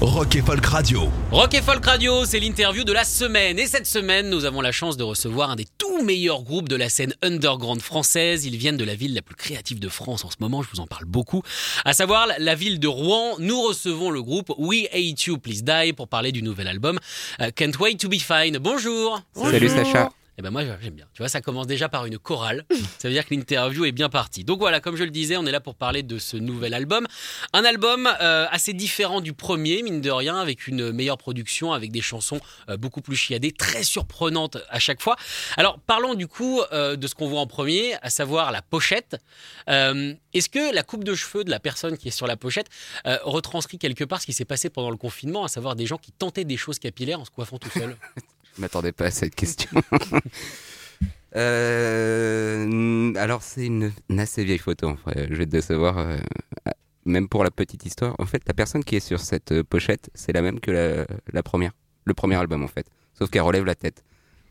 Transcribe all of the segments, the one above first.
Rock et Folk Radio. Rock et Folk Radio, c'est l'interview de la semaine. Et cette semaine, nous avons la chance de recevoir un des tout meilleurs groupes de la scène underground française. Ils viennent de la ville la plus créative de France en ce moment, je vous en parle beaucoup. À savoir la ville de Rouen. Nous recevons le groupe We Hate You, Please Die pour parler du nouvel album euh, Can't Wait to Be Fine. Bonjour. Salut Sacha. Eh ben moi j'aime bien. Tu vois, ça commence déjà par une chorale. Ça veut dire que l'interview est bien partie. Donc voilà, comme je le disais, on est là pour parler de ce nouvel album. Un album euh, assez différent du premier, mine de rien, avec une meilleure production, avec des chansons euh, beaucoup plus chiadées, très surprenantes à chaque fois. Alors parlons du coup euh, de ce qu'on voit en premier, à savoir la pochette. Euh, Est-ce que la coupe de cheveux de la personne qui est sur la pochette euh, retranscrit quelque part ce qui s'est passé pendant le confinement, à savoir des gens qui tentaient des choses capillaires en se coiffant tout seul? Je m'attendais pas à cette question. Euh, alors c'est une, une assez vieille photo en fait. Je vais te décevoir. euh, même pour la petite histoire. En fait, la personne qui est sur cette euh, pochette, c'est la même que la, la première, le premier album en fait. Sauf qu'elle relève la tête.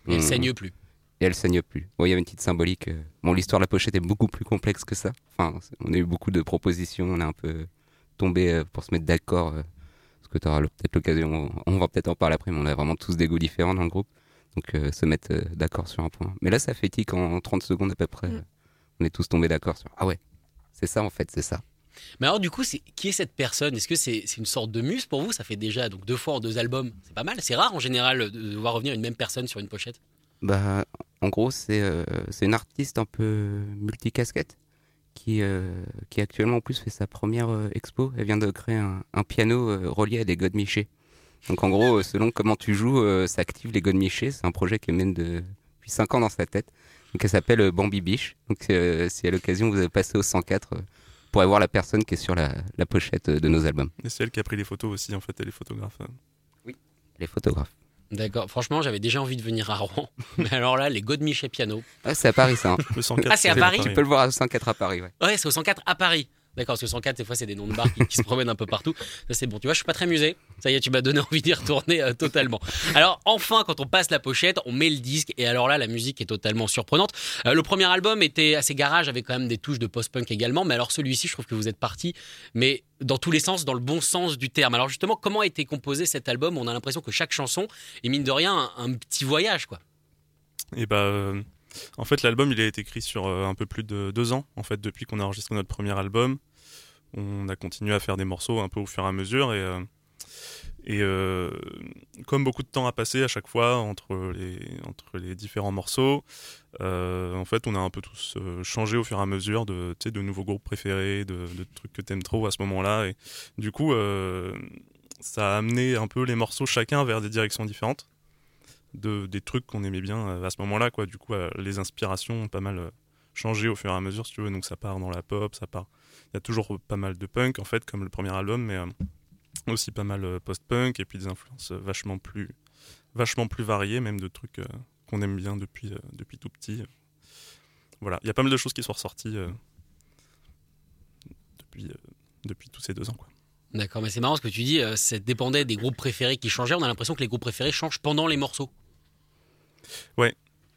Et elle On- saigne plus. Et elle saigne plus. Bon, il y avait une petite symbolique. Bon, l'histoire de la pochette est beaucoup plus complexe que ça. Enfin, on a eu beaucoup de propositions. On a un peu tombé pour se mettre d'accord. Parce que tu auras peut-être l'occasion. On va peut-être en parler après, mais on a vraiment tous des goûts différents dans le groupe. Donc, euh, se mettre euh, d'accord sur un point. Mais là, ça fait tic en 30 secondes à peu près. euh, On est tous tombés d'accord sur. Ah ouais, c'est ça en fait, c'est ça. Mais alors du coup, qui est cette personne? Est-ce que c'est une sorte de muse pour vous? Ça fait déjà donc deux fois en deux albums. C'est pas mal. C'est rare en général de voir revenir une même personne sur une pochette. Bah, en gros, c'est euh, c'est une artiste un peu multicasquette qui, euh, qui actuellement en plus fait sa première euh, expo. Elle vient de créer un, un piano euh, relié à des godemichés. Donc en gros, selon comment tu joues, ça active les godemichés. C'est un projet qui mène de- depuis 5 ans dans sa tête. Donc elle s'appelle Bambi Biche. Donc si à l'occasion vous avez passé au 104, euh, vous pourrez voir la personne qui est sur la, la pochette de nos albums. Et c'est elle qui a pris les photos aussi, en fait, elle est photographe. Les photographes. D'accord. Franchement, j'avais déjà envie de venir à Rouen. Mais alors là, les Godemiché piano. Ah, c'est à Paris ça. hein. Le 104, Ah, c'est à Paris Tu peux le voir à 104 à Paris, ouais. Ouais, c'est au 104 à Paris. D'accord, parce que 104, des fois, c'est des noms de bars qui, se promènent un peu partout. Ça, c'est bon. Tu vois, je suis pas très musée. Ça y est, tu m'as donné envie d'y retourner euh, totalement. Alors, enfin, quand on passe la pochette, on met le disque. Et alors là, la musique est totalement surprenante. Euh, le premier album était assez garage, avec quand même des touches de post-punk également. Mais alors, celui-ci, je trouve que vous êtes parti, mais dans tous les sens, dans le bon sens du terme. Alors, justement, comment a été composé cet album? On a l'impression que chaque chanson est, mine de rien, un, petit voyage, quoi. Et bah, euh, en fait, l'album, il a été écrit sur un peu plus de deux ans, en fait, depuis qu'on a enregistré notre premier album. On a continué à faire des morceaux un peu au fur et à mesure, et, euh, et euh, comme beaucoup de temps a passé à chaque fois entre les, entre les différents morceaux, euh, en fait, on a un peu tous changé au fur et à mesure de, de nouveaux groupes préférés, de, trucs que t'aimes trop à ce moment-là, et du coup, ça a amené un peu les morceaux chacun vers des directions différentes de, des trucs qu'on aimait bien à ce moment-là, quoi. Du coup, les inspirations ont pas mal changé au fur et à mesure, si tu veux. Donc, ça part dans la pop, ça part. Il y a toujours pas mal de punk, en fait, comme le premier album, mais euh, aussi pas mal euh, post-punk et puis des influences euh, vachement plus, vachement plus variées, même de trucs qu'on aime bien depuis, depuis tout petit. Voilà, il y a pas mal de choses qui sont ressorties depuis, depuis tous ces deux ans, quoi. D'accord, mais c'est marrant ce que tu dis, euh, ça dépendait des groupes préférés qui changeaient. On a l'impression que les groupes préférés changent pendant les morceaux.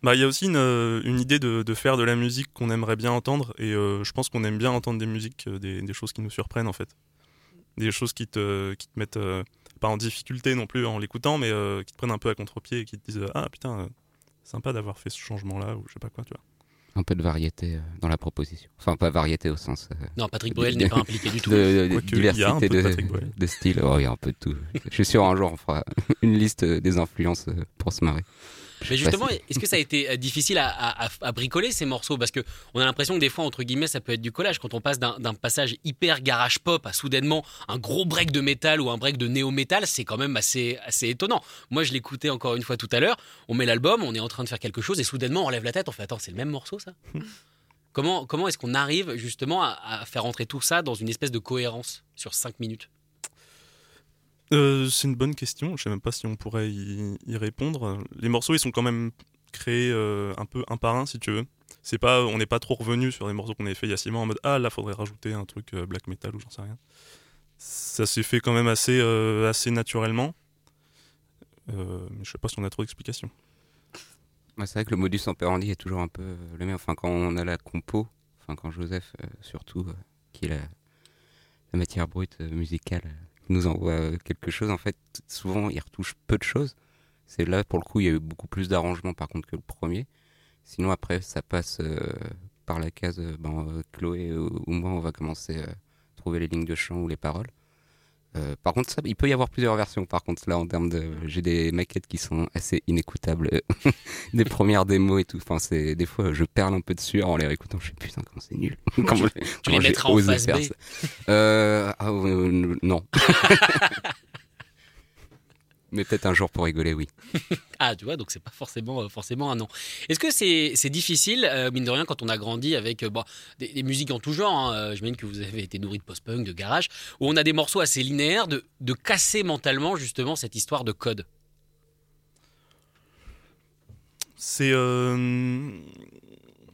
Bah, il y a aussi une, euh, une idée de, de faire de la musique qu'on aimerait bien entendre, et euh, je pense qu'on aime bien entendre des musiques, euh, des, des choses qui nous surprennent en fait. Des choses qui te, qui te mettent euh, pas en difficulté non plus en l'écoutant, mais euh, qui te prennent un peu à contre-pied et qui te disent Ah putain, euh, sympa d'avoir fait ce changement-là, ou je sais pas quoi, tu vois. Un peu de variété dans la proposition. Enfin, pas variété au sens euh, Non, Patrick Bruel n'est pas impliqué du tout. de, de Quoique, il y a un diversité peu de de, style. Oh, il y a un peu de tout. Je suis sûr un jour on fera une liste des influences pour se marrer. Mais justement, est-ce que ça a été euh, difficile à, à- à- à bricoler ces morceaux? Parce que on a l'impression que des fois, entre guillemets, ça peut être du collage. Quand on passe d'un passage hyper garage pop à soudainement un gros break de métal ou un break de néo-métal, c'est quand même assez, assez étonnant. Moi, je l'écoutais encore une fois tout à l'heure. On met l'album, on est en train de faire quelque chose et soudainement, on lève la tête, on fait Attends, c'est le même morceau ça? Comment, comment est-ce qu'on arrive justement à, à faire entrer tout ça dans une espèce de cohérence sur 5 minutes? Euh, c'est une bonne question. Je sais même pas si on pourrait y, y répondre. Les morceaux, ils sont quand même créés euh, un peu un par un, si tu veux. C'est pas, on n'est pas trop revenu sur des morceaux qu'on avait fait il y a six mois en mode ah là faudrait rajouter un truc euh, black metal ou j'en sais rien. Ça s'est fait quand même assez assez naturellement. Je sais pas si on a trop d'explications. C'est vrai que le modus operandi est toujours un peu le même. Enfin, quand on a la compo, enfin, quand Joseph, surtout, qui est la, matière brute musicale, nous envoie euh, quelque chose, en fait, souvent, il retouche peu de choses. C'est là, pour le coup, il y a eu beaucoup plus d'arrangements, par contre, que le premier. Sinon, après, ça passe euh, par la case, euh, ben, euh, Chloé ou, moi, on va commencer à trouver les lignes de chant ou les paroles. Euh, par contre, ça, il peut y avoir plusieurs versions. Par contre, là, en termes de, j'ai des maquettes qui sont assez inécoutables, des premières démos et tout. Enfin, c'est des fois, je perle un peu dessus en les réécoutant. Je sais putain, comment c'est nul. comment Tu comment les j'ai mettras en face B. Euh, ah, euh, non. Mais peut-être un jour pour rigoler, oui. Ah, tu vois, donc c'est pas forcément, euh, forcément un non. Est-ce que c'est c'est difficile, euh, mine de rien, quand on a grandi avec euh, bon, des, des musiques en tout genre hein, euh, J'imagine que vous avez été nourri de post-punk, de garage, où on a des morceaux assez linéaires, de, de casser mentalement justement cette histoire de code? C'est euh...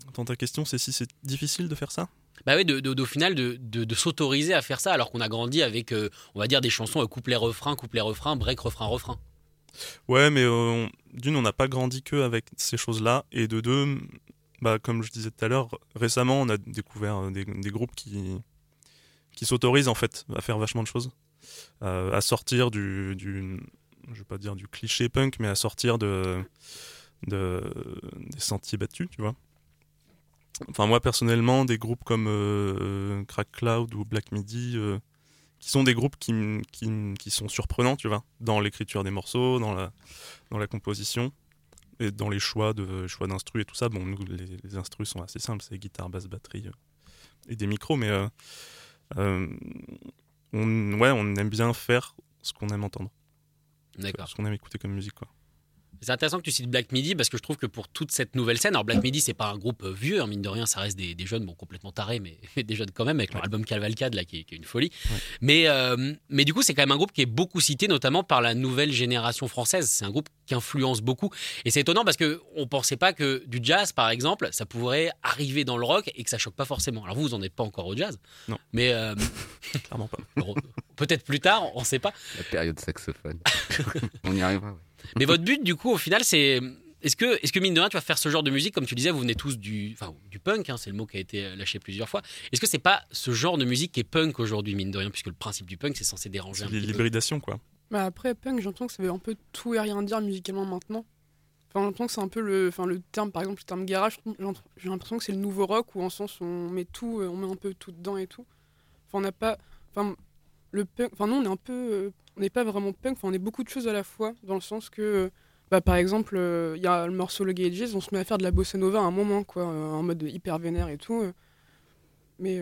Attends, ta question, c'est si c'est difficile de faire ça? Bah oui, de, au final, de, de- s'autoriser à faire ça alors qu'on a grandi avec, euh, on va dire, des chansons euh, couplet-refrain, couplet-refrain, break, refrain, refrain. Ouais, mais euh, d'une, on n'a pas grandi que avec ces choses-là, et de deux, bah, comme je disais tout à l'heure, récemment, on a découvert euh, des, groupes qui, qui s'autorisent en fait à faire vachement de choses, à sortir du, du, je vais pas dire du cliché punk, mais à sortir de, de des sentiers battus, tu vois. Enfin, moi personnellement, des groupes comme euh, Crack Cloud ou Black Midi, euh, qui sont des groupes qui, qui, sont surprenants, tu vois, dans l'écriture des morceaux, dans la, dans la composition et dans les choix de choix d'instrus et tout ça. Bon, nous, les, les instrus sont assez simples, c'est guitare, basse, batterie euh, et des micros, mais on, ouais, on aime bien faire ce qu'on aime entendre, ce qu'on aime écouter comme musique, quoi. C'est intéressant que tu cites Black Midi parce que je trouve que pour toute cette nouvelle scène, alors Black Midi c'est pas un groupe euh, vieux, hein, mine de rien, ça reste des, des jeunes, bon complètement tarés, mais, mais des jeunes quand même avec leur album Cavalcade là qui est, qui est une folie. Mais euh, mais du coup c'est quand même un groupe qui est beaucoup cité, notamment par la nouvelle génération française. C'est un groupe qui influence beaucoup et c'est étonnant parce que on pensait pas que du jazz par exemple ça pourrait arriver dans le rock et que ça choque pas forcément. Alors vous vous en êtes pas encore au jazz, Non. mais euh, Clairement pas. peut-être plus tard, on sait pas. La période saxophone. on y arrivera, ouais. Mais votre but, du coup, au final, c'est. Est-ce que, est que, mine de rien, tu vas faire ce genre de musique Comme tu disais, vous venez tous du, enfin, du punk, hein, c'est le mot qui a été lâché plusieurs fois. Est-ce que c'est pas ce genre de musique qui est punk aujourd'hui, mine de rien Puisque le principe du punk, c'est censé déranger un l'hybridation, quoi. Bah après, punk, j'ai l'impression que ça veut un peu tout et rien dire musicalement maintenant. Enfin, j'ai l'impression que c'est un peu le, enfin, le terme, par exemple, le terme garage, j'ai l'impression que c'est le nouveau rock où en sens on met tout, euh, on met un peu tout dedans et tout. Enfin, on n'a pas, enfin, le punk, enfin, nous, on est un peu, euh, on n'est pas vraiment punk, enfin, on est beaucoup de choses à la fois, dans le sens que, euh, bah, par exemple, euh, il y a le morceau Le Gay Jazz, on se met à faire de la bossa nova à un moment, quoi, euh, en mode hyper vénère et tout. Mais,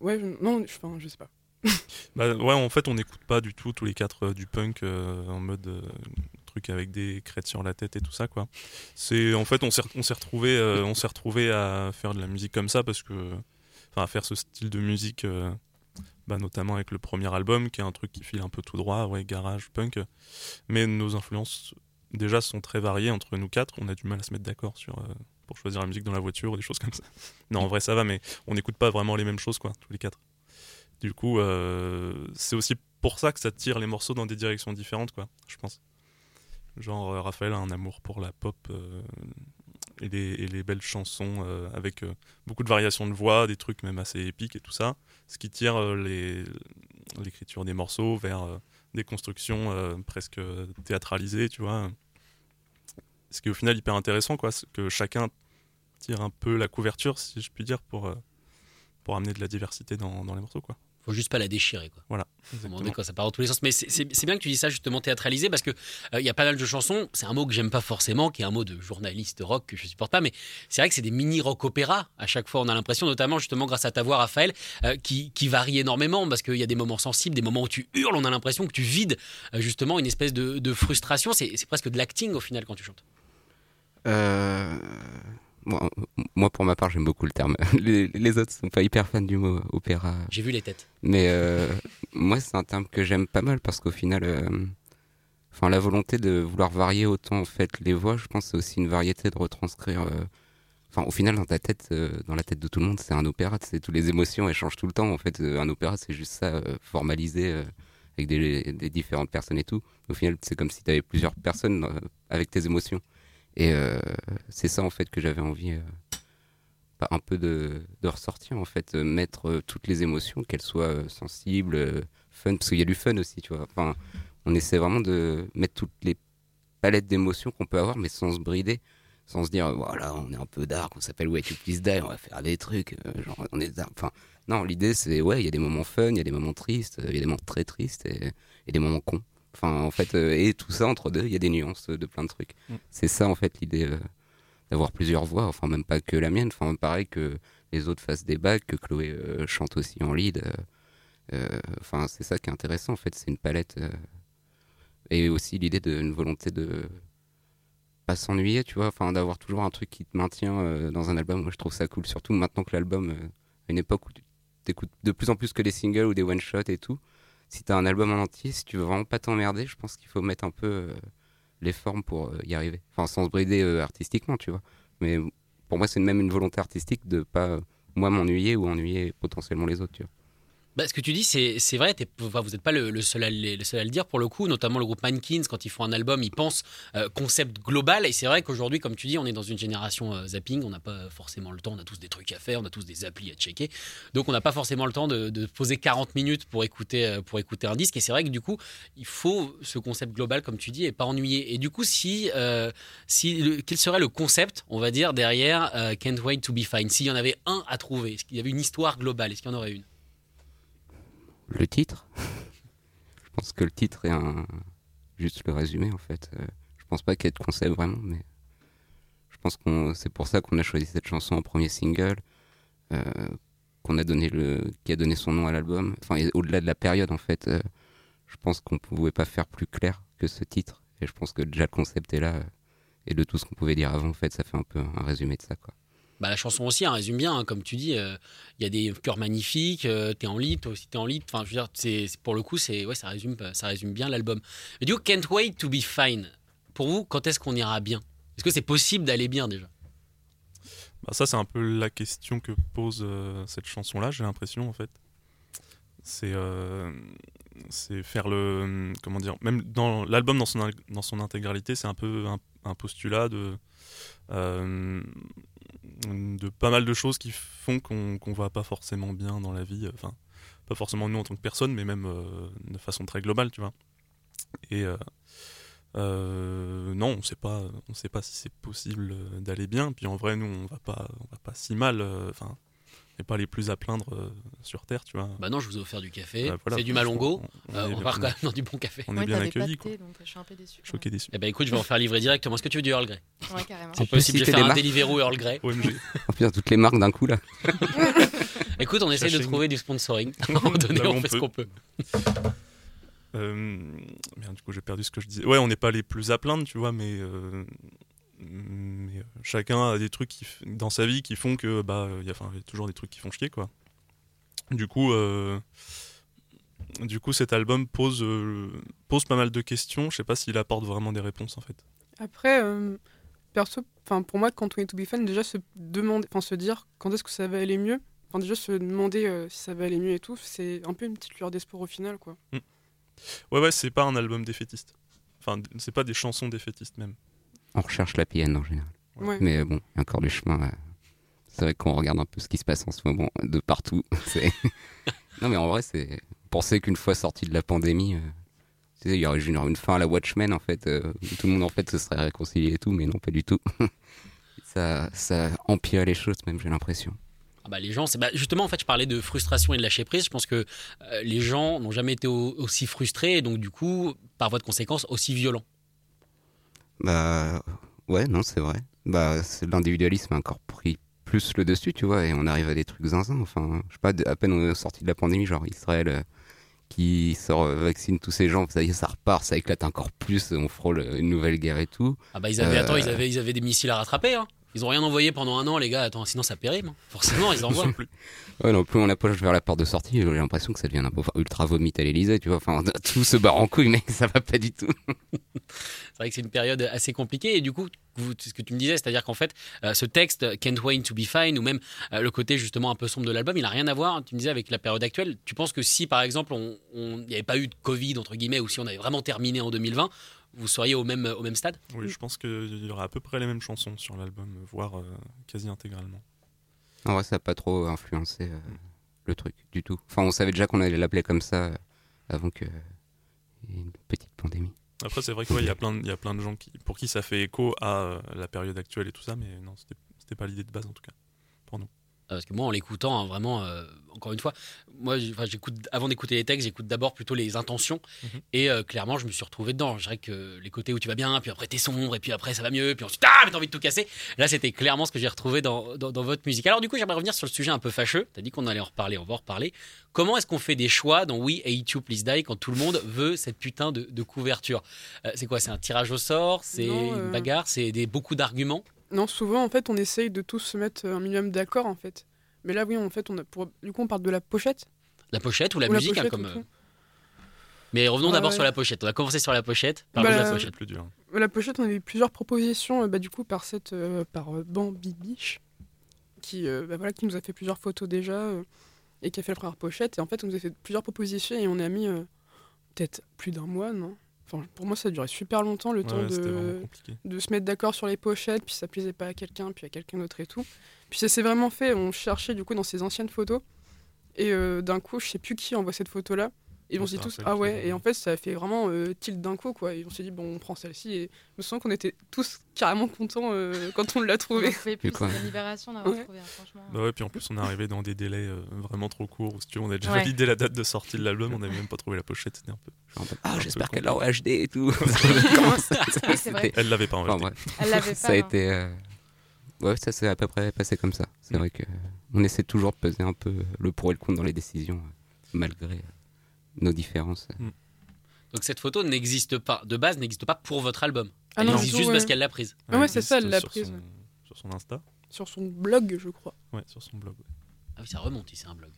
ouais, non, je- je sais pas. Bah, ouais, en fait, on n'écoute pas du tout tous les quatre du punk en mode truc avec des crêtes sur la tête et tout ça, quoi. En fait, on s'est on s'est retrouvé, retrouvé à faire de la musique comme ça parce que, enfin, à faire ce style de musique, bah, notamment avec le premier album, qui est un truc qui file un peu tout droit, ouais, garage, punk. Mais nos influences déjà sont très variées entre nous quatre. On a du mal à se mettre d'accord sur euh, pour choisir la musique dans la voiture ou des choses comme ça. Non, en vrai, ça va, mais on n'écoute pas vraiment les mêmes choses, quoi, tous les quatre. Du coup, euh, c'est aussi pour ça que ça tire les morceaux dans des directions différentes, quoi, je pense. Genre, euh, Raphaël a un amour pour la pop et, les, belles chansons euh, avec euh, beaucoup de variations de voix, des trucs même assez épiques et tout ça. Ce qui tire euh, l'écriture des morceaux vers des constructions presque théâtralisées, tu vois. Ce qui est au final hyper intéressant, quoi, que chacun tire un peu la couverture, si je puis dire, pour, pour amener de la diversité dans, dans les morceaux, quoi. Faut juste pas la déchirer, quoi. Voilà. Donné, ça part dans tous les sens. Mais c'est- bien que tu dis ça justement théâtralisé parce que euh, il y a pas mal de chansons. C'est un mot que j'aime pas forcément, qui est un mot de journaliste rock que je supporte pas. Mais c'est vrai que c'est des mini rock opéra. À chaque fois, on a l'impression, notamment justement grâce à ta voix, Raphaël, euh, qui, qui varie énormément parce qu'il y a des moments sensibles, des moments où tu hurles. On a l'impression que tu vides euh, justement une espèce de, de frustration. C'est c'est presque de l'acting au final quand tu chantes. Euh, Moi, pour ma part, j'aime beaucoup le terme. Les, les autres sont pas hyper fans du mot opéra. J'ai vu les têtes. Mais euh, moi, c'est un terme que j'aime pas mal parce qu'au final, euh, enfin, la volonté de vouloir varier autant en fait les voix, je pense, c'est aussi une variété de retranscrire. euh, Enfin, au final, dans ta tête, euh, dans la tête de tout le monde, c'est un opéra. C'est toutes les émotions, elles changent tout le temps. En fait, Euh, un opéra, c'est juste ça, euh, formalisé euh, avec des, des différentes personnes et tout. Au final, c'est comme si tu avais plusieurs personnes euh, avec tes émotions. Et euh, c'est ça, en fait, que j'avais envie. euh, pas un peu de, ressortir en fait, euh, mettre toutes les émotions, qu'elles soient sensibles, fun, parce qu'il y a du fun aussi, tu vois. Enfin, on essaie vraiment de mettre toutes les palettes d'émotions qu'on peut avoir, mais sans se brider, sans se dire voilà, on est un peu dark, on s'appelle Way to Please Die, on va faire des trucs, genre on est dark. Enfin, non, l'idée c'est ouais, il y a des moments fun, il y a des moments tristes, il y a des moments très tristes et, et des moments cons. Enfin, en fait, euh, et tout ça entre deux, il y a des nuances de plein de trucs. Mm. C'est ça en fait l'idée. euh, d'avoir plusieurs voix, enfin même pas que la mienne, enfin pareil que les autres fassent des bacs, que Chloé euh, chante aussi en lead. Enfin c'est ça qui est intéressant en fait, c'est une palette et aussi l'idée d'une volonté de pas s'ennuyer, tu vois, enfin d'avoir toujours un truc qui te maintient euh, dans un album. Moi je trouve ça cool, surtout maintenant que l'album, euh, à une époque où tu écoutes de plus en plus que des singles ou des one shots et tout. Si t'as un album en entier, si tu veux vraiment pas t'emmerder, je pense qu'il faut mettre un peu euh, les formes pour euh, y arriver. Enfin, sans se brider euh, artistiquement, tu vois. Mais pour moi, c'est même une volonté artistique de pas, moi, m'ennuyer ou ennuyer potentiellement les autres, tu vois. Bah, ce que tu dis, c'est vrai, vous n'êtes pas le, seul à, le dire pour le coup, notamment le groupe Mankins, quand ils font un album, ils pensent euh, concept global. Et c'est vrai qu'aujourd'hui, comme tu dis, on est dans une génération euh, zapping, on n'a pas forcément le temps, on a tous des trucs à faire, on a tous des applis à checker. Donc on n'a pas forcément le temps de, poser 40 minutes pour écouter, euh, pour écouter un disque. Et c'est vrai que du coup, il faut ce concept global, comme tu dis, et pas ennuyer. Et du coup, si, si quel serait le concept, on va dire, derrière Can't Wait to Be Fine? S'il y en avait un à trouver, est-ce qu'il y avait une histoire globale Est-ce qu'il y en aurait une? Le titre Je pense que le titre est un... juste le résumé, en fait. Euh, je pense pas qu'il y ait de concept vraiment, mais je pense que c'est pour ça qu'on a choisi cette chanson en premier single, euh, qu'on a donné le... qui a donné son nom à l'album. Enfin, au-delà de la période, en fait, euh, je pense qu'on pouvait pas faire plus clair que ce titre. Et je pense que déjà le concept est là. et de tout ce qu'on pouvait dire avant, en fait, ça fait un peu un résumé de ça, quoi. Bah, la chanson aussi hein, résume bien, hein, comme tu dis, euh, il y a des chœurs magnifiques, euh, t'es en lit, toi aussi t'es en lit. Enfin, je veux dire, c'est, pour le coup, c'est, ouais, ça, résume, ça résume bien l'album. Mais du Can't Wait to Be Fine, pour vous, quand est-ce qu'on ira bien? Est-ce que c'est possible d'aller bien déjà? Bah, ça, c'est un peu la question que pose euh, cette chanson-là, j'ai l'impression, en fait. C'est euh, c'est faire le. Comment dire Même dans l'album, dans son, dans son intégralité, c'est un peu un, postulat de. euh, de pas mal de choses qui font qu'on qu'on va pas forcément bien dans la vie. Enfin, pas forcément nous en tant que personne, mais même euh, de façon très globale, tu vois. Et. euh, euh, non, on sait pas, on sait pas si c'est possible euh, d'aller bien. Puis en vrai, nous, on va pas, on va pas si mal. euh, Enfin, n'est pas les plus à plaindre euh, sur terre, tu vois. Bah non, je vous ai offert du café, Bah, voilà, c'est du malongo, on, on Euh, est on bien- va quand même dans du bon café. on est Ouais, bien t'avais pas accueillis, donc je suis un peu déçue. Choqué déçu. Eh ben écoute, je vais en faire livrer directement. Est-ce que tu veux du Earl Grey? Ouais, carrément. C'est possible, je vais faire un Deliveroo Earl Grey. OMG. Oh putain, toutes les marques d'un coup, là. Écoute, on essaie de trouver du sponsoring. À un moment donné, Là où on on fait ce qu'on peut. Euh, merde, du coup, j'ai perdu ce que je disais. Ouais, on n'est pas les plus à plaindre, tu vois, mais, euh, mais euh, chacun a des trucs qui dans sa vie qui font que bah, il y, a- toujours des trucs qui font chier, quoi. Du coup, euh, du coup, cet album pose euh, pose pas mal de questions. Je sais pas s'il apporte vraiment des réponses, en fait. Après, euh, perso, enfin pour moi, quand on est to be fan, déjà se demander, enfin se dire quand est-ce que ça va aller mieux. Enfin déjà se demander si ça va aller mieux et tout, c'est un peu une petite lueur d'espoir au final, quoi. Ouais, ouais, c'est pas un album défaitiste. Enfin, c'est pas des chansons défaitistes même. On recherche la PN en général. Ouais. Mais euh, bon, il y a encore du chemin. euh. C'est vrai qu'on regarde un peu ce qui se passe en ce moment de partout. Non, mais en vrai, c'est penser qu'une fois sorti de la pandémie, euh, tu sais, il y aurait une fin à la Watchmen en fait, euh, où tout le monde en fait se serait réconcilié et tout, mais non, pas du tout. ça, ça empirait les choses, même j'ai l'impression. Ah bah, les gens, c'est bah, justement en fait, je parlais de frustration et de lâcher prise. Je pense que euh, les gens n'ont jamais été au- aussi frustrés et donc du coup, par voie de conséquence, aussi violents. Bah ouais, non, c'est vrai. Bah c'est- l'individualisme a encore pris plus le dessus, tu vois, et on arrive à des trucs zinzin. Enfin, je sais pas, à peine on est sorti de la pandémie, genre Israël euh, qui sort euh, vaccine tous ces gens, ça y est, ça repart, ça éclate encore plus, on frôle une nouvelle guerre et tout. Ah bah ils avaient, Euh. attends, ils avaient, ils avaient des missiles à rattraper. Hein. Ils ont rien envoyé pendant un an, les gars. Attends, sinon ça périme. hein. Forcément, ils envoient. Non plus. Ouais, non, plus on approche vers la porte de sortie, j'ai l'impression que ça devient un peu ultra vomite à l'Elysée, tu vois. Enfin, tout se barre en couille, mec, ça va pas du tout. C'est vrai que c'est une période assez compliquée. Et du coup, vous- ce que tu me disais, c'est-à-dire qu'en fait, euh, ce texte, Can't Wait to Be Fine, ou même euh, le côté justement un peu sombre de l'album, il n'a rien à voir, tu me disais, avec la période actuelle. Tu penses que si, par exemple, on- on- il n'y avait pas eu de Covid, entre guillemets, ou si on avait vraiment terminé en 2020, vous seriez au même, au même stade Oui, je pense qu'il y aura à peu près les mêmes chansons sur l'album, voire euh, quasi intégralement. En vrai, ça a pas trop influencé euh, le truc du tout. Enfin, on savait déjà qu'on allait l'appeler comme ça euh, avant que il y ait une petite pandémie. Après, c'est vrai qu'il y, a plein de- il y a plein de gens qui, pour qui ça fait écho à euh, la période actuelle et tout ça, mais non, c'était pas l'idée de base en tout cas. Pour nous. Euh, Parce que moi, en l'écoutant, hein, vraiment, euh, encore une fois, moi, j'écoute avant d'écouter les textes, j'écoute d'abord plutôt les intentions. Mhm. Et euh, clairement, je me suis retrouvé dedans. Je dirais que les côtés où tu vas bien, puis après t'es sombre, et puis après ça va mieux, puis ensuite ah, mais t'as envie de tout casser. Là, c'était clairement ce que j'ai retrouvé dans, dans, dans votre musique. Alors du coup, j'aimerais revenir sur le sujet un peu fâcheux. T'as dit qu'on allait en reparler, on va en reparler. Comment est-ce qu'on fait des choix dans We Hate You Please Die quand tout le monde veut cette putain de, de couverture? Euh, C'est quoi? C'est un tirage au sort? C'est euh, une bagarre? C'est beaucoup d'arguments? Non, souvent, en fait, on essaye de tous se mettre un minimum d'accord, en fait. Mais là, oui, en fait, on a pour... du coup, on parle de la pochette. La pochette ou la Ou la musique hein, comme, ou euh, Mais revenons d'abord ouais. sur la pochette. On va commencer sur la pochette. Bah, la la- C'est pochette. le plus dur. La pochette, on a eu plusieurs propositions, euh, bah, du coup, par cette, euh, par euh, Bambi Biche, qui, euh, bah, voilà, qui nous a fait plusieurs photos déjà, euh, et qui a fait la première pochette. Et en fait, on nous a fait plusieurs propositions, et on a mis euh, peut-être plus d'un mois, non? Enfin, pour moi, ça a duré super longtemps, le temps Ouais, de se mettre d'accord sur les pochettes, puis ça plaisait pas à quelqu'un, puis à quelqu'un d'autre et tout. Puis ça s'est vraiment fait, on cherchait du coup dans ces anciennes photos, et euh, d'un coup, je sais plus qui envoie cette photo-là, et on Ouais, se dit c'est tous, ah ouais, et en fait, ça a fait vraiment euh, tilt d'un coup, quoi, et on s'est dit, bon, on prend celle-ci, et je me sens qu'on était tous carrément contents euh, quand on l'a On trouvée. c'était une libération d'avoir Ouais. trouvé, hein, franchement. Bah ouais, puis en plus, on est arrivé dans des délais euh, vraiment trop courts. Où, si tu veux, on a déjà Ouais. validé la date de sortie de l'album, on n'avait même pas trouvé la pochette. C'était un peu. Genre, ah, j'espère qu'elle l'a en HD et tout. Oui, c'est vrai. Elle l'avait pas en Enfin, fait. bref. Elle l'avait pas. ça a hein. été. euh, Ouais, ça s'est à peu près passé comme ça. C'est Mm. vrai que on essaie toujours de peser un peu le pour et le contre dans les décisions, malgré euh, nos différences. Donc cette photo n'existe pas, de base, n'existe pas pour votre album. Ah Elle non, existe tout, juste ouais. parce qu'elle l'a prise. Ah ouais, c'est ça, elle l'a sur prise. son- Sur son Insta. Sur son blog, je crois. Ouais, sur son blog. ouais. Ah oui, ça remonte, c'est un blog.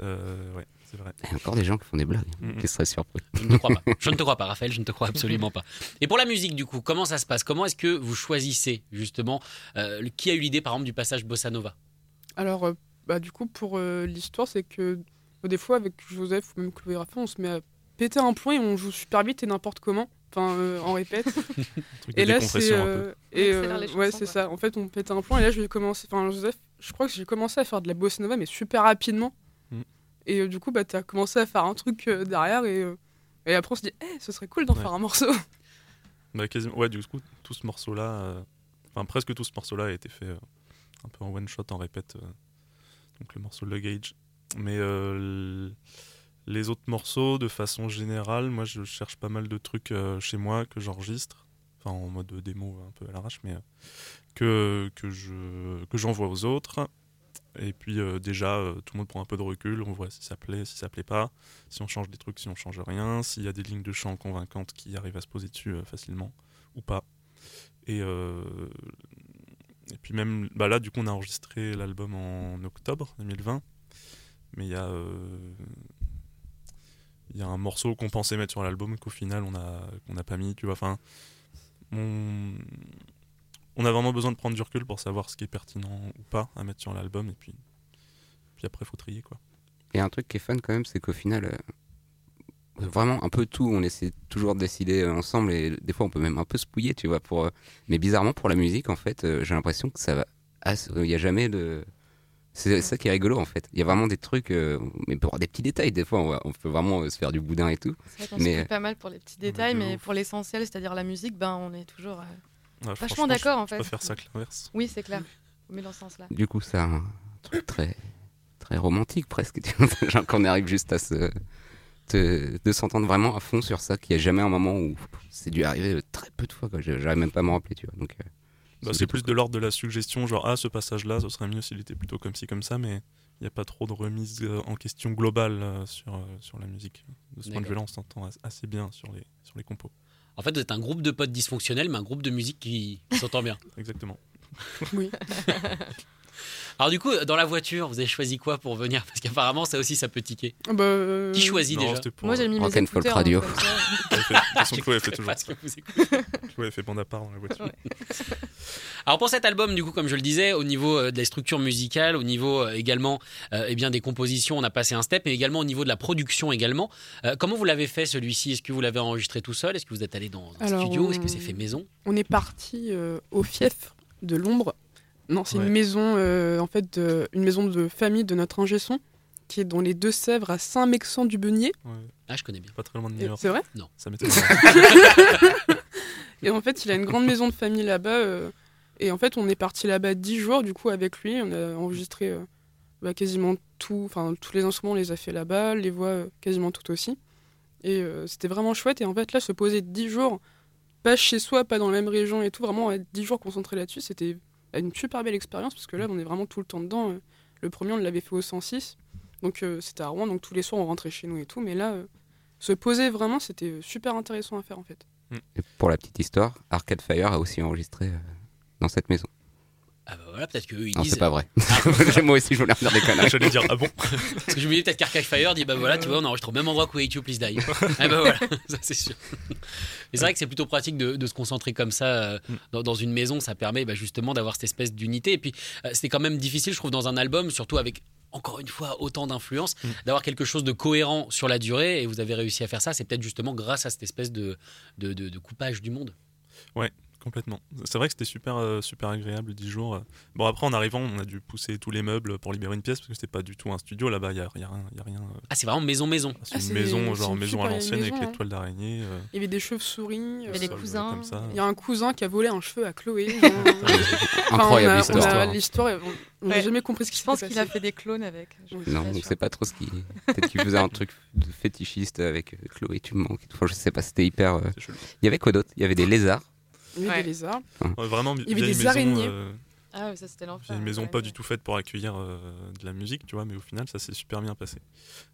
Euh, ouais, c'est vrai. Il y a encore des gens qui font des blagues, Mhm. qui seraient surpris. Je ne te crois pas. Je ne te crois pas, Raphaël, je ne te crois absolument pas. Et pour la musique, du coup, comment ça se passe? Comment est-ce que vous choisissez, justement, euh, qui a eu l'idée, par exemple, du passage Bossa Nova? Alors, euh, bah, du coup, pour euh, l'histoire, c'est que des fois, avec Joseph ou même Chloé Raffin, on se met à péter un plomb et on joue super vite et n'importe comment. Enfin, euh, on répète. Un truc de et là, c'est. euh, et, euh, ouais, c'est ça. En fait, on pète un plomb et là, je vais commencer. Enfin, Joseph, je crois que j'ai commencé à faire de la bossa nova, mais super rapidement. Mm. Et euh, du coup, bah, t'as commencé à faire un truc euh, derrière et, euh, et après, on se dit, Eh, ce serait cool d'en Ouais. faire un morceau. Bah, quasiment, ouais, du coup, tout ce morceau-là, euh, enfin presque tout ce morceau-là a été fait euh, un peu en one shot, en répète. euh, donc le morceau Luggage. Mais euh, les autres morceaux, de façon générale, moi je cherche pas mal de trucs euh, chez moi que j'enregistre, enfin en mode démo un peu à l'arrache, mais euh, que, que je que j'envoie aux autres. Et puis déjà, tout le monde prend un peu de recul, on voit si ça plaît, si ça plaît pas, si on change des trucs, si on change rien, s'il y a des lignes de chant convaincantes qui arrivent à se poser dessus facilement ou pas. Et, et puis même, bah là, du coup, on a enregistré l'album en octobre 2020, mais il y a, euh, il y a un morceau qu'on pensait mettre sur l'album qu'au final on a qu'on n'a pas mis, tu vois. Enfin, on, a vraiment besoin de prendre du recul pour savoir ce qui est pertinent ou pas à mettre sur l'album, et puis, puis après, faut trier quoi. Et un truc qui est fun quand même, c'est qu'au final, euh, vraiment un peu tout, on essaie toujours de décider euh, ensemble et des fois on peut même un peu se pouiller, tu vois. Pour, mais bizarrement, pour la musique, en fait, j'ai l'impression que ça va. ah, Il n'y a jamais de. C'est ça qui est rigolo en fait. Il y a vraiment des trucs, euh, mais pour des petits détails, des fois on, va- on peut vraiment euh, se faire du boudin et tout. C'est vrai Mais- se pas mal pour les petits détails, mais ouf. pour l'essentiel, c'est-à-dire la musique, ben on est toujours. euh, Ouais, Vachement franchement, d'accord, en fait. Je préfère ça que l'inverse. Oui, c'est clair. Mais dans ce sens-là. Du coup, c'est un truc très, très romantique presque. Genre qu'on arrive juste à se. te- de s'entendre vraiment à fond sur ça, qu'il n'y a jamais un moment où c'est dû arriver très peu de fois. J'arrive même pas à m'en rappeler, tu vois. Donc, euh, Bah, c'est plus de l'ordre de la suggestion, genre ah ce passage-là, ce serait mieux s'il était plutôt comme ci comme ça, mais il n'y a pas trop de remise euh, en question globale euh, sur, euh, sur la musique. De ce point de vue-là, on s'entend as- assez bien sur les, sur les compos. En fait, vous êtes un groupe de potes dysfonctionnels, mais un groupe de musique qui, qui s'entend bien. Exactement. Oui. Alors du coup, dans la voiture, vous avez choisi quoi pour venir? Parce qu'apparemment, ça aussi, ça peut tiquer. Bah, euh, Qui choisit Non, déjà? Moi j'ai mis mes Rock and folk écouteurs. radio. donc, comme ça. Elle fait- De toute façon, Chloé, elle fait toujours ça. Chloé, elle fait bande à part dans la voiture. Ouais. Alors pour cet album, du coup, comme je le disais, au niveau euh, de la structure musicale, au niveau euh, également euh, eh bien des compositions, on a passé un step, mais également au niveau de la production également. Euh, comment vous l'avez fait celui-ci? Est-ce que vous l'avez enregistré tout seul? Est-ce que vous êtes allé dans un Alors, studio? Est-ce que on- c'est fait maison? on est parti euh, au fief de l'ombre. Non, c'est Ouais. une maison, euh, en fait, de- une maison de famille de notre ingé son, qui est dans les Deux-Sèvres à Saint-Mexan-du-Beunier. Ouais, Ah, je connais bien. pas très loin de New York. C'est vrai? Ça m'étonne. Et en fait, il a une grande maison de famille là-bas. euh, et en fait, on est parti là-bas dix jours, du coup, avec lui. On a enregistré euh, bah, quasiment tout, enfin, tous les instruments, on les a fait là-bas, les voix euh, quasiment toutes aussi. Et euh, c'était vraiment chouette. Et en fait, là, se poser dix jours, pas chez soi, pas dans la même région et tout, vraiment être dix jours concentrés là-dessus, c'était une super belle expérience parce que là, on est vraiment tout le temps dedans. euh. Le premier, on l'avait fait au 106. Donc, euh, c'était à Rouen. Donc, tous les soirs, on rentrait chez nous et tout. Mais là, euh, se poser vraiment, c'était super intéressant à faire en fait. Et pour la petite histoire, Arcade Fire a aussi enregistré euh, dans cette maison. Ah bah voilà, peut-être qu'eux, ils Non, disent... c'est pas vrai. Ah, Moi aussi, je voulais dire des conneries. J'allais dire, ah bon Parce que je me dis peut-être qu'Arcade Fire dit bah voilà, tu vois, on enregistre au même endroit que Way You Please Die. ah bah voilà, ça c'est sûr. Et c'est vrai que c'est plutôt pratique de, de se concentrer comme ça euh, dans, dans une maison, ça permet bah, justement d'avoir cette espèce d'unité. Et puis euh, c'est quand même difficile, je trouve, dans un album, surtout avec encore une fois autant d'influence, d'avoir quelque chose de cohérent sur la durée. Et vous avez réussi à faire ça, c'est peut-être justement grâce à cette espèce de, de, de- de coupage du monde. Complètement. C'est vrai que c'était super, euh, super agréable, 10 jours. euh. Bon, après, en arrivant, on a dû pousser tous les meubles pour libérer une pièce parce que c'était pas du tout un studio là-bas, il y a, y a rien. Y a rien euh, Ah, c'est vraiment maison-maison. c'est Ah, une c'est- maison, genre une maison à l'ancienne avec maison, les hein. toiles d'araignée. euh, Il y avait des chauves-souris. Il y avait des cousins. Il y a un cousin qui a volé un cheveu à Chloé. genre. Enfin, Incroyable on a- histoire. on a L'histoire, on- on n'a Ouais. jamais compris ce qui Je s'était pense qu'il a fait des clones avec. Non, on sûre. sait pas trop ce qui. Peut-être qu'il faisait un truc de fétichiste avec Chloé, tu me manques. Enfin, je sais pas, c'était hyper. Il y avait quoi d'autre? Il y avait des lézards. Il y avait Ouais. des lézards. Ouais, vraiment, y avait vieille des maison, araignées. euh, Ah oui, ça c'était l'enfer. vieille maison ouais, pas du tout faite pour accueillir euh, de la musique, tu vois, mais au final, ça s'est super bien passé.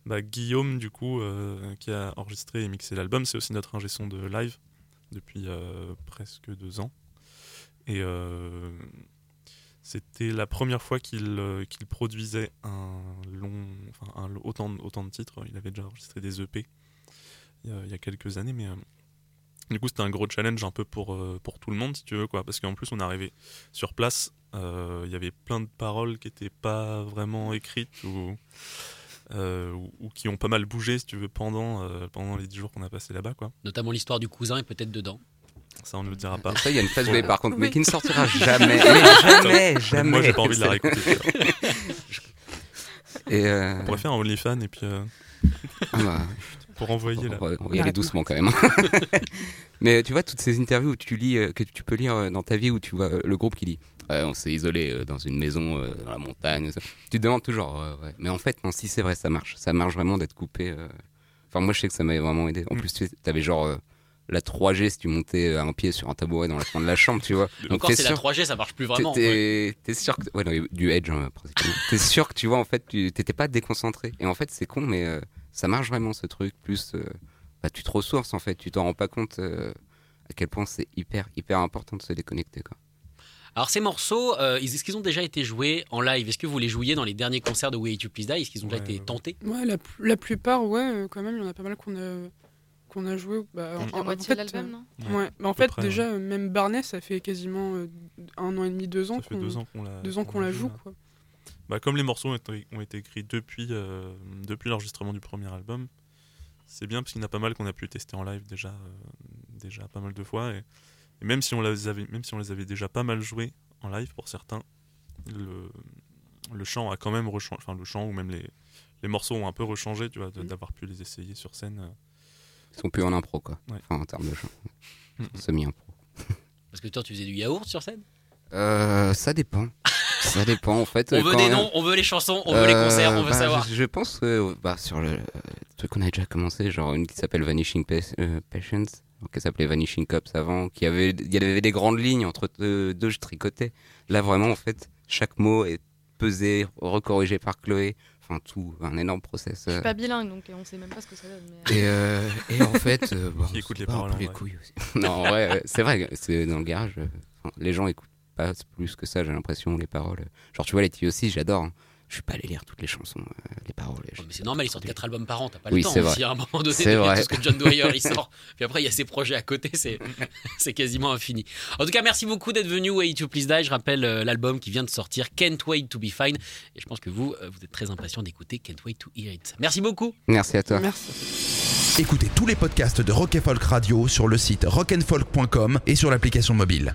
Bah, Guillaume, du coup, euh, qui a enregistré et mixé l'album, c'est aussi notre ingé son de live depuis euh, presque deux ans. Et euh, c'était la première fois qu'il euh, qu'il produisait un long, enfin, un, autant, de- autant de titres. Il avait déjà enregistré des EP il y a, il y a quelques années, mais euh, du coup, c'était un gros challenge un peu pour, euh, pour tout le monde, si tu veux, quoi. Parce qu'en plus, on est arrivé sur place, euh, il y avait plein de paroles qui n'étaient pas vraiment écrites ou, euh, ou, ou qui ont pas mal bougé, si tu veux, pendant, euh, pendant les 10 jours qu'on a passé là-bas, quoi. Notamment l'histoire du cousin est peut-être dedans. Ça, on ne le dira pas. Ça, il y a une phase B par contre, mais qui ne sortira jamais. Mais jamais, jamais. Moi, j'ai pas envie de la réécouter. Et euh, On pourrait faire un OnlyFans et puis euh, ah bah, pour envoyer là. on va, on va y aller Arrête. doucement quand même. Mais tu vois, toutes ces interviews où tu lis, euh, que tu peux lire euh, dans ta vie, où tu vois le groupe qui dit Ouais, on s'est isolé euh, dans une maison euh, dans la montagne. ça. Tu te demandes toujours, euh, ouais. mais en fait, non, si c'est vrai, ça marche. Ça marche vraiment d'être coupé. euh. Enfin, moi, je sais que ça m'avait vraiment aidé. En Mm. plus, tu avais genre euh, la 3G si tu montais euh, à un pied sur un tabouret dans la fin de la chambre, tu vois. Donc, Encore, c'est la sûr, 3G, ça marche plus vraiment. T'es- t'es sûr que. Ouais, non, du edge, hein. T'es sûr que tu vois, en fait, tu t'étais pas déconcentré. Et en fait, c'est con, mais euh, ça marche vraiment ce truc. Plus, euh, bah, tu te ressources, en fait. Tu t'en rends pas compte euh, à quel point c'est hyper, hyper important de se déconnecter, quoi. Alors ces morceaux, euh, est-ce qu'ils ont déjà été joués en live? Est-ce que vous les jouiez dans les derniers concerts de Way to Please Die? Est-ce qu'ils ont déjà Ouais, été ouais. tentés? Ouais, la, pl- la plupart, ouais, euh, quand même, il y en a pas mal qu'on a, qu'on a joué. Bah, en, La en fait, l'album, non? euh, ouais. Bah, en fait, près, déjà, même Barnet, ça fait quasiment euh, un an et demi, deux ans qu'on deux ans qu'on la, deux ans qu'on la joue. là. Quoi. Bah, comme les morceaux ont été, ont été écrits depuis, euh, depuis l'enregistrement du premier album, c'est bien parce qu'il y en a pas mal qu'on a pu tester en live déjà, euh, déjà pas mal de fois. Et, et même, si on les avait, même si on les avait déjà pas mal joués en live pour certains, le, le chant a quand même rechangé. Enfin, le chant ou même les, les morceaux ont un peu rechangé, tu vois, de- Mhm. d'avoir pu les essayer sur scène. Euh. Ils sont plus en impro, quoi. Ouais. Enfin, en termes de chant. Semi-impro. Parce que toi, tu faisais du yaourt sur scène? Euh, ça dépend. ça dépend, en fait. On euh, veut des noms, on veut les chansons, on veut les Euh, concerts, on veut bah, savoir. Je, je pense que bah, sur le, le truc qu'on a déjà commencé, genre une qui s'appelle Vanishing Pa- euh, Patience, qui s'appelait Vanishing Cops avant, qui avait, il y avait des grandes lignes entre deux, deux je tricotais. Là vraiment en fait, chaque mot est pesé, recorrigé par Chloé. Enfin tout, un énorme process. Je euh. suis pas bilingue donc on sait même pas ce que ça donne. mais- Et, euh, et en fait, euh, bon, Qui écoute les paroles, les couilles aussi. non, en vrai, euh, c'est vrai, c'est dans le garage. euh, les gens écoutent pas plus que ça, j'ai l'impression, les paroles. Genre, tu vois, les aussi, j'adore. hein. Je suis pas allé lire toutes les chansons, euh, les paroles. Oh, mais c'est normal, ils sortent 4 albums par an, t'as pas Oui, le temps c'est aussi vrai. à un moment donné tout ce que John Dwyer il sort. Puis après, il y a ses projets à côté, c'est c'est quasiment infini. En tout cas, merci beaucoup d'être venu Way to Please Die. Je rappelle euh, l'album qui vient de sortir, Can't Wait to Be Fine. Et je pense que vous, euh, vous êtes très impatient d'écouter Can't Wait to Hear It. Merci beaucoup. Merci à toi. Merci. Écoutez tous les podcasts de Rock and Folk Radio sur le site rockandfolk.com et sur l'application mobile.